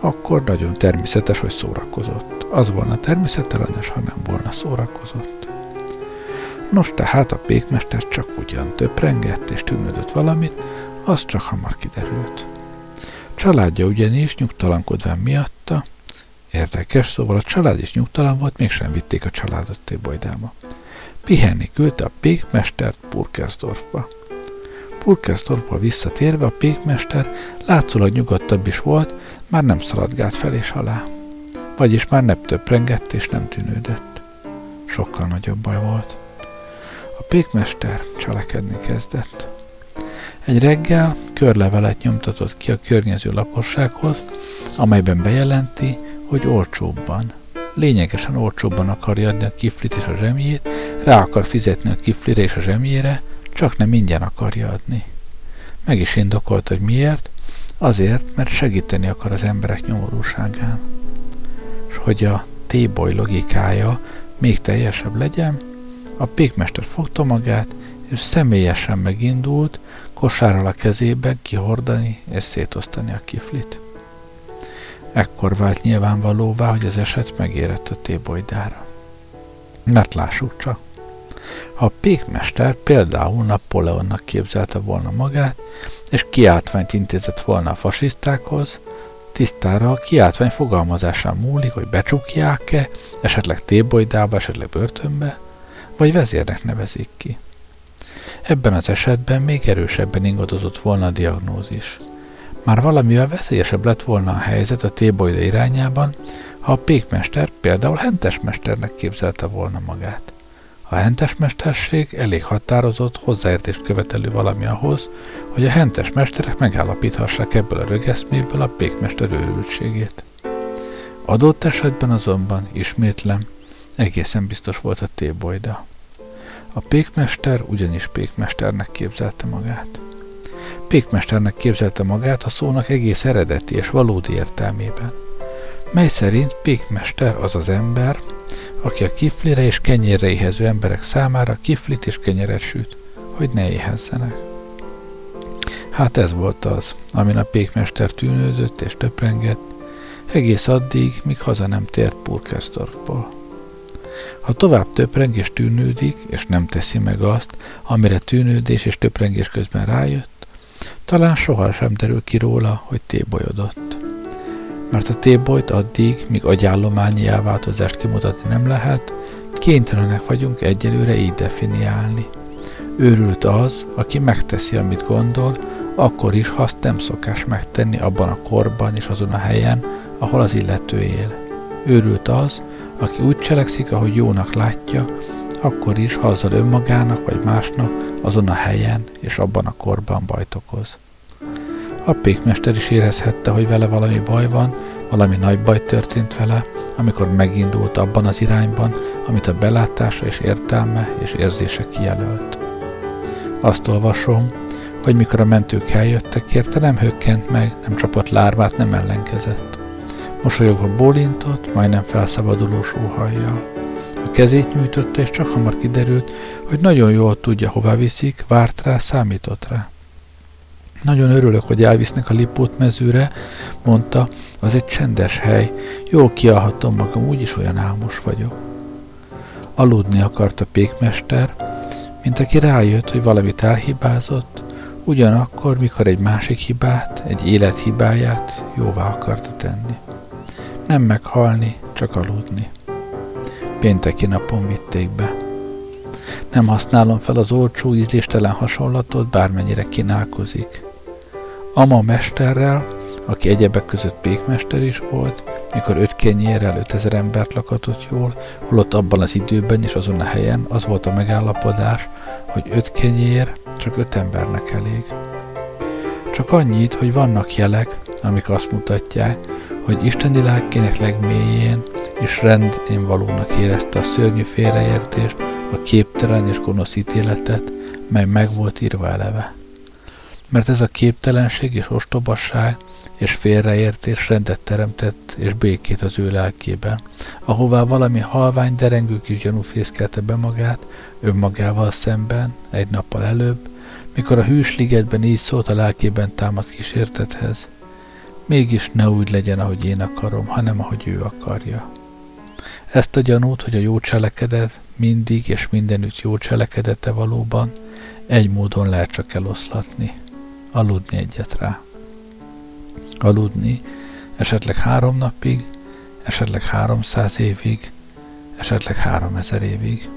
akkor nagyon természetes, hogy szórakozott. Az volna természetellenes, ha nem volna szórakozott. Nos, tehát a pékmester csak ugyan töprengett és tűnődött valamit, az csak hamar kiderült. Családja ugyanis nyugtalankodván miatta, érdekes, szóval a család is nyugtalan volt, mégsem vitték a családot Tébojdába. Pihenni küldte a pékmestert Purkersdorfba. Purkersdorfba visszatérve a pékmester látszólag nyugodtabb is volt, már nem szaladgált fel és alá. Vagyis már nem töprengett és nem tűnődött. Sokkal nagyobb baj volt. A pékmester cselekedni kezdett. Egy reggel körlevelet nyomtatott ki a környező lakossághoz, amelyben bejelenti, hogy olcsóbban, lényegesen olcsóbban akarja adni a kiflit és a zsemjét, rá akar fizetni a kiflire és a zsemjére, csak nem ingyen akarja adni. Meg is indokolt, hogy miért, azért, mert segíteni akar az emberek nyomorúságán. És hogy a téboly logikája még teljesebb legyen, a pékmester fogta magát, és személyesen megindult, kosárral a kezében kihordani és szétosztani a kiflit. Ekkor vált nyilvánvalóvá, hogy az eset megérett a tébolydára. Mert lássuk csak. Ha a pékmester például Napóleonnak képzelte volna magát, és kiáltványt intézett volna a fasisztákhoz, tisztára a kiáltvány fogalmazásán múlik, hogy becsukják-e, esetleg tébolydába, esetleg börtönbe, vagy vezérnek nevezik ki. Ebben az esetben még erősebben ingadozott volna a diagnózis. Már valamivel veszélyesebb lett volna a helyzet a tébolyda irányában, ha a pékmester például hentesmesternek képzelte volna magát. A hentesmesterség elég határozott, hozzáértést követelő valami ahhoz, hogy a hentes mesterek megállapíthassák ebből a rögeszméből a pékmester őrültségét. Adott esetben azonban, ismétlem, egészen biztos volt a tébolyda. A pékmester ugyanis pékmesternek képzelte magát. Pékmesternek képzelte magát a szónak egész eredeti és valódi értelmében, mely szerint pékmester az az ember, aki a kiflire és kenyérre éhező emberek számára kiflit és kenyeret süt, hogy ne éhezzenek. Hát ez volt az, amin a pékmester tűnődött és töprengett, egész addig, míg haza nem tért Purkersdorfból. Ha tovább töpreng és tűnődik, és nem teszi meg azt, amire tűnődés és töprengés közben rájött, talán sohasem derül ki róla, hogy tébolyodott. Mert a tébolyt addig, míg agyállományi elváltozást kimutatni nem lehet, kénytelenek vagyunk egyelőre így definiálni. Őrült az, aki megteszi, amit gondol, akkor is, ha azt nem szokás megtenni abban a korban és azon a helyen, ahol az illető él. Őrült az, aki úgy cselekszik, ahogy jónak látja, akkor is, ha azzal önmagának vagy másnak azon a helyen és abban a korban bajt okoz. A pékmester is érezhette, hogy vele valami baj van, valami nagy baj történt vele, amikor megindult abban az irányban, amit a belátása és értelme és érzése kijelölt. Azt olvasom, hogy mikor a mentők eljöttek érte, nem hökkent meg, nem csapott lárvát, nem ellenkezett. Mosolyogva bólintott, majdnem felszabadulós óhajjal. A kezét nyújtotta, és csak hamar kiderült, hogy nagyon jól tudja, hová viszik, várt rá, számított rá. Nagyon örülök, hogy elvisznek a Lipót mezőre, mondta, az egy csendes hely, jól kialhatom magam, úgyis olyan álmos vagyok. Aludni akart a pékmester, mint aki rájött, hogy valamit elhibázott, ugyanakkor, mikor egy másik hibát, egy élethibáját jóvá akarta tenni. Nem meghalni, csak aludni. Pénteki napon vitték be. Nem használom fel az olcsó ízléstelen hasonlatot, bármennyire kínálkozik. Ama mesterrel, aki egyebek között pékmester is volt, mikor öt kenyérrel ötezer embert lakatott jól, holott abban az időben és azon a helyen az volt a megállapodás, hogy öt kenyér csak öt embernek elég. Csak annyit, hogy vannak jelek, amik azt mutatják, hogy isteni lelkének legmélyén és rendén valónak érezte a szörnyű félreértést, a képtelen és gonosz ítéletet, mely meg volt írva eleve. Mert ez a képtelenség és ostobasság és félreértés rendet teremtett és békét az ő lelkében, ahová valami halvány derengő kis gyanú fészkelte be magát, önmagával szemben, egy nappal előbb, mikor a hűs ligetben így szólt a lelkében támadt kísértethez. Mégis ne úgy legyen, ahogy én akarom, hanem ahogy ő akarja. Ezt a gyanút, hogy a jó cselekedet mindig és mindenütt jó cselekedete valóban, egy módon lehet csak eloszlatni. Aludni egyet rá. Aludni esetleg három napig, esetleg háromszáz évig, esetleg háromezer évig.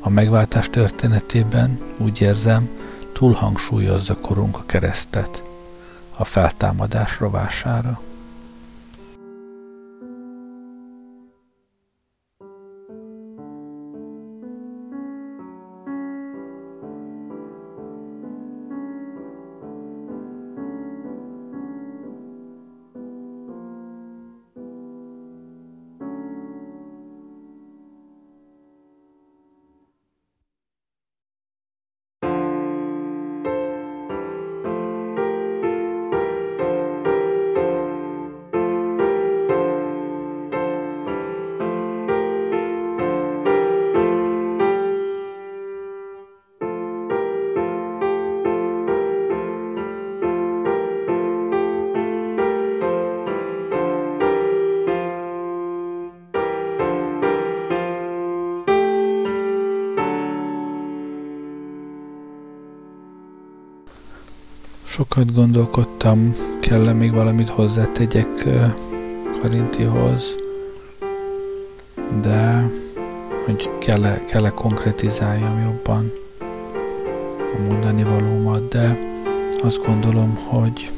A megváltás történetében úgy érzem, túlhangsúlyozza korunk a keresztet a feltámadás rovására. Sokat gondolkodtam, kell-e még valamit hozzátegyek Karintihoz, de hogy kell-e, kell-e konkretizáljam jobban a mondani valómat, de azt gondolom, hogy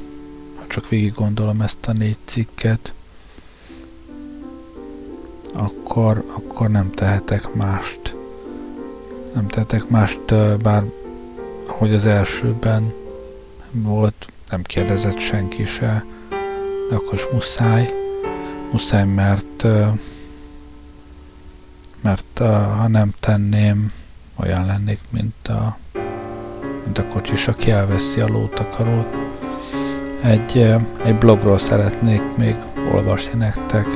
ha csak végig gondolom ezt a négy cikket, akkor, akkor nem tehetek mást. Nem tehetek mást, bár ahogy az elsőben volt, nem kérdezett senki se, de akkor is muszáj, Muszáj, mert mert ha nem tenném, olyan lennék, mint a, mint a kocsis, aki elveszi a lótakarót. Egy, egy blogról szeretnék még olvasni nektek,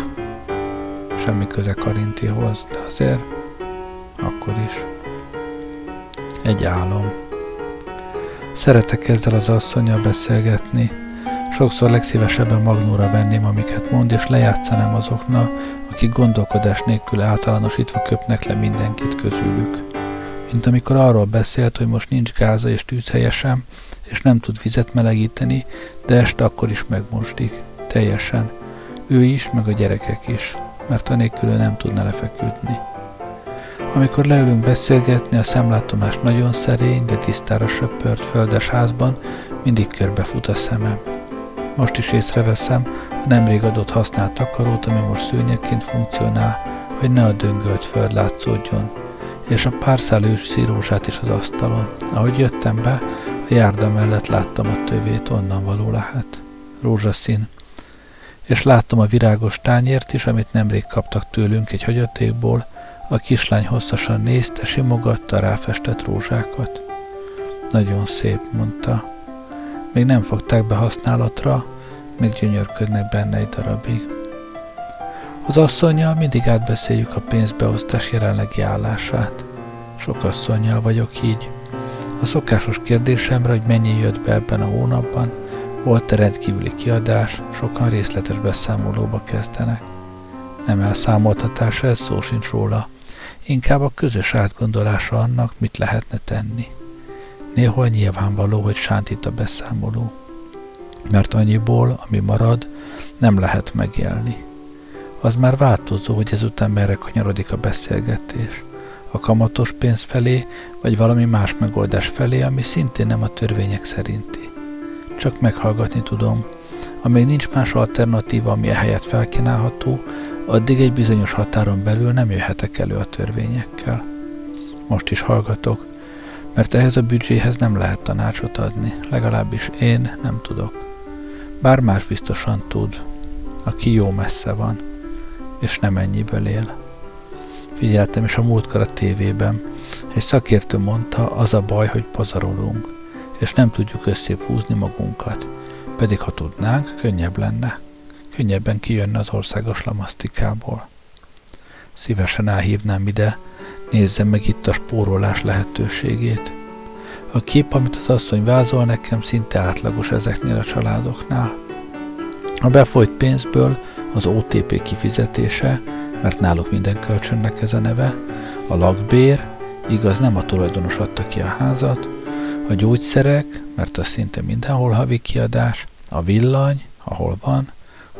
semmi köze Karintihoz, de azért akkor is. Egy álom. Szeretek ezzel az asszonyjal beszélgetni, sokszor legszívesebben magnóra venném, amiket mond, és lejátszanám azoknak, akik gondolkodás nélkül általánosítva köpnek le mindenkit közülük. Mint amikor arról beszélt, hogy most nincs gáza és tűzhelye és nem tud vizet melegíteni, de este akkor is megmosdik. Teljesen. Ő is, meg a gyerekek is, mert anélkül ő nem tudna lefeküdni. Amikor leülünk beszélgetni, a szemlátomás nagyon szerény, de tisztára söpört földes házban, mindig körbefut a szemem. Most is észreveszem a nemrég adott használt takarót, ami most szőnyegként funkcionál, hogy ne a döngölt föld látszódjon, és a pár szál szírózsát is az asztalon. Ahogy jöttem be, a járda mellett láttam a tövét, onnan való lehet. Rózsaszín. És láttam a virágos tányért is, amit nemrég kaptak tőlünk egy hagyatékból, a kislány hosszasan nézte, simogatta a ráfestett rózsákat. Nagyon szép, mondta. Még nem fogták be használatra, még gyönyörködnek benne egy darabig. Az asszonyjal mindig átbeszéljük a pénzbeosztás jelenlegi állását. Sok asszonyjal vagyok így. A szokásos kérdésemre, hogy mennyi jött be ebben a hónapban, volt-e rendkívüli kiadás, sokan részletes beszámolóba kezdenek. Nem elszámoltatás, ez szó sincs róla. Inkább a közös átgondolása annak, mit lehetne tenni. Néhol nyilvánvaló, hogy sántít a beszámoló. Mert annyiból, ami marad, nem lehet megélni. Az már változó, hogy ezután merre kanyarodik a beszélgetés. A kamatos pénz felé, vagy valami más megoldás felé, ami szintén nem a törvények szerinti. Csak meghallgatni tudom. Amíg nincs más alternatíva, ami ehelyett felkínálható, addig egy bizonyos határon belül nem jöhetek elő a törvényekkel. Most is hallgatok, mert ehhez a büdzséhez nem lehet tanácsot adni, legalábbis én nem tudok. Bár más biztosan tud, aki jó messze van, és nem ennyiből él. Figyeltem is a múltkor a tévében. Egy szakértő mondta, az a baj, hogy pazarolunk, és nem tudjuk összép húzni magunkat. Pedig ha tudnánk, könnyebb lenne. Könnyebben kijönne az országos lamasztikából. Szívesen elhívnám ide, nézzem meg itt a spórolás lehetőségét. A kép, amit az asszony vázol nekem, szinte átlagos ezeknél a családoknál. A befolyt pénzből az OTP kifizetése, mert náluk minden kölcsönnek ez a neve, a lakbér, igaz nem a tulajdonos adta ki a házat, a gyógyszerek, mert az szinte mindenhol havi kiadás, a villany, ahol van,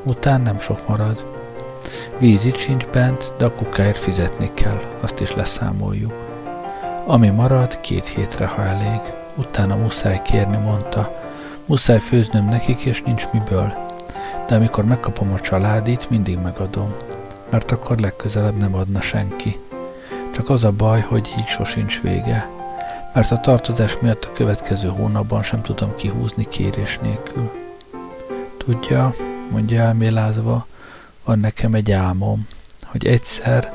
után nem sok marad. Víz itt sincs bent, de a kukáért fizetni kell, azt is leszámoljuk. Ami marad, két hétre, ha elég. Utána muszáj kérni, mondta. Muszáj főznöm nekik, és nincs miből. De amikor megkapom a családit, mindig megadom. Mert akkor legközelebb nem adna senki. Csak az a baj, hogy így sosincs vége. Mert a tartozás miatt a következő hónapban sem tudom kihúzni kérés nélkül. Tudja, mondja elmélázva, van nekem egy álmom, hogy egyszer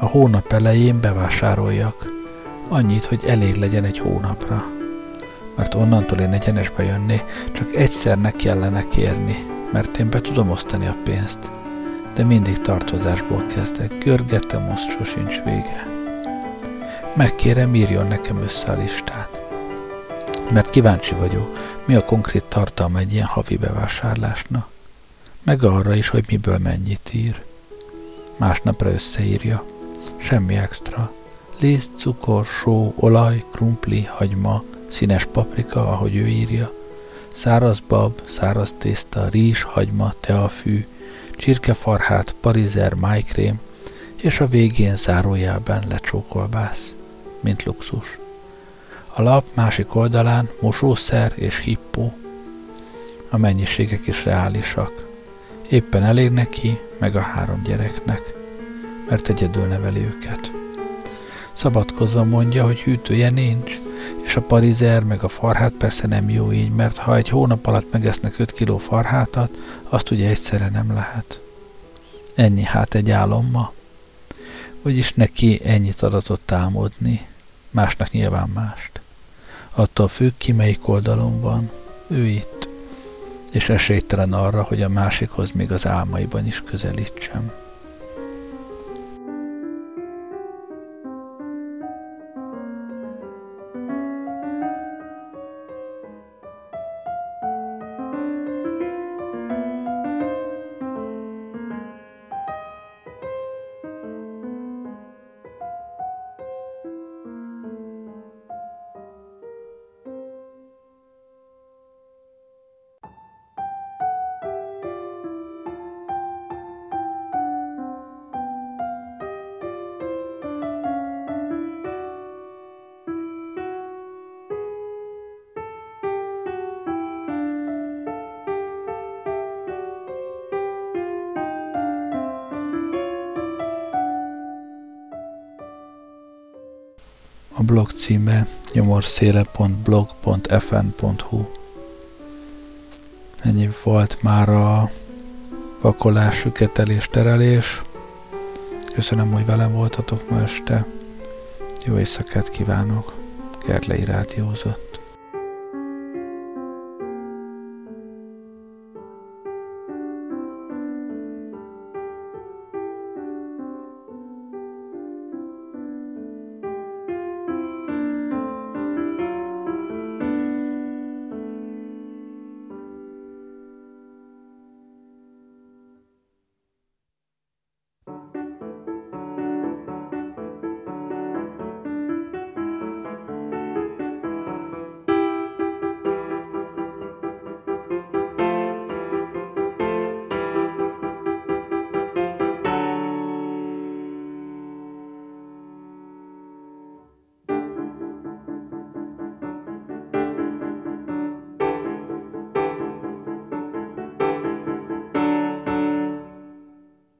a hónap elején bevásároljak. Annyit, hogy elég legyen egy hónapra. Mert onnantól én egyenesbe jönni, csak egyszer ne kellene kérni, mert én be tudom osztani a pénzt. De mindig tartozásból kezdek, görgetem, azt sosincs vége. Megkérem, írjon nekem össze a listát. Mert kíváncsi vagyok, mi a konkrét tartalma egy ilyen havi bevásárlásnak meg arra is, hogy miből mennyit ír. Másnapra összeírja. Semmi extra. Liszt, cukor, só, olaj, krumpli, hagyma, színes paprika, ahogy ő írja. Száraz bab, száraz tészta, rizs, hagyma, teafű, csirkefarhát, parizer, májkrém, és a végén zárójában lecsókolbász, mint luxus. A lap másik oldalán mosószer és hippó. A mennyiségek is reálisak. Éppen elég neki, meg a három gyereknek, mert egyedül neveli őket. Szabadkozva mondja, hogy hűtője nincs, és a parizer meg a farhát persze nem jó így, mert ha egy hónap alatt megesznek 5 kiló farhátat, azt ugye egyszerre nem lehet. Ennyi hát egy álom ma. Vagyis neki ennyit adatott álmodni, másnak nyilván mást. Attól függ ki melyik oldalon van, ő itt, és esélytelen arra, hogy a másikhoz még az álmaiban is közelítsem. Blog címe nyomorszéle.blog.fn.hu Ennyi volt már a pakolás, süketelés, terelés. Köszönöm, hogy velem voltatok ma este. Jó éjszakát kívánok. Gerlei rádiózott.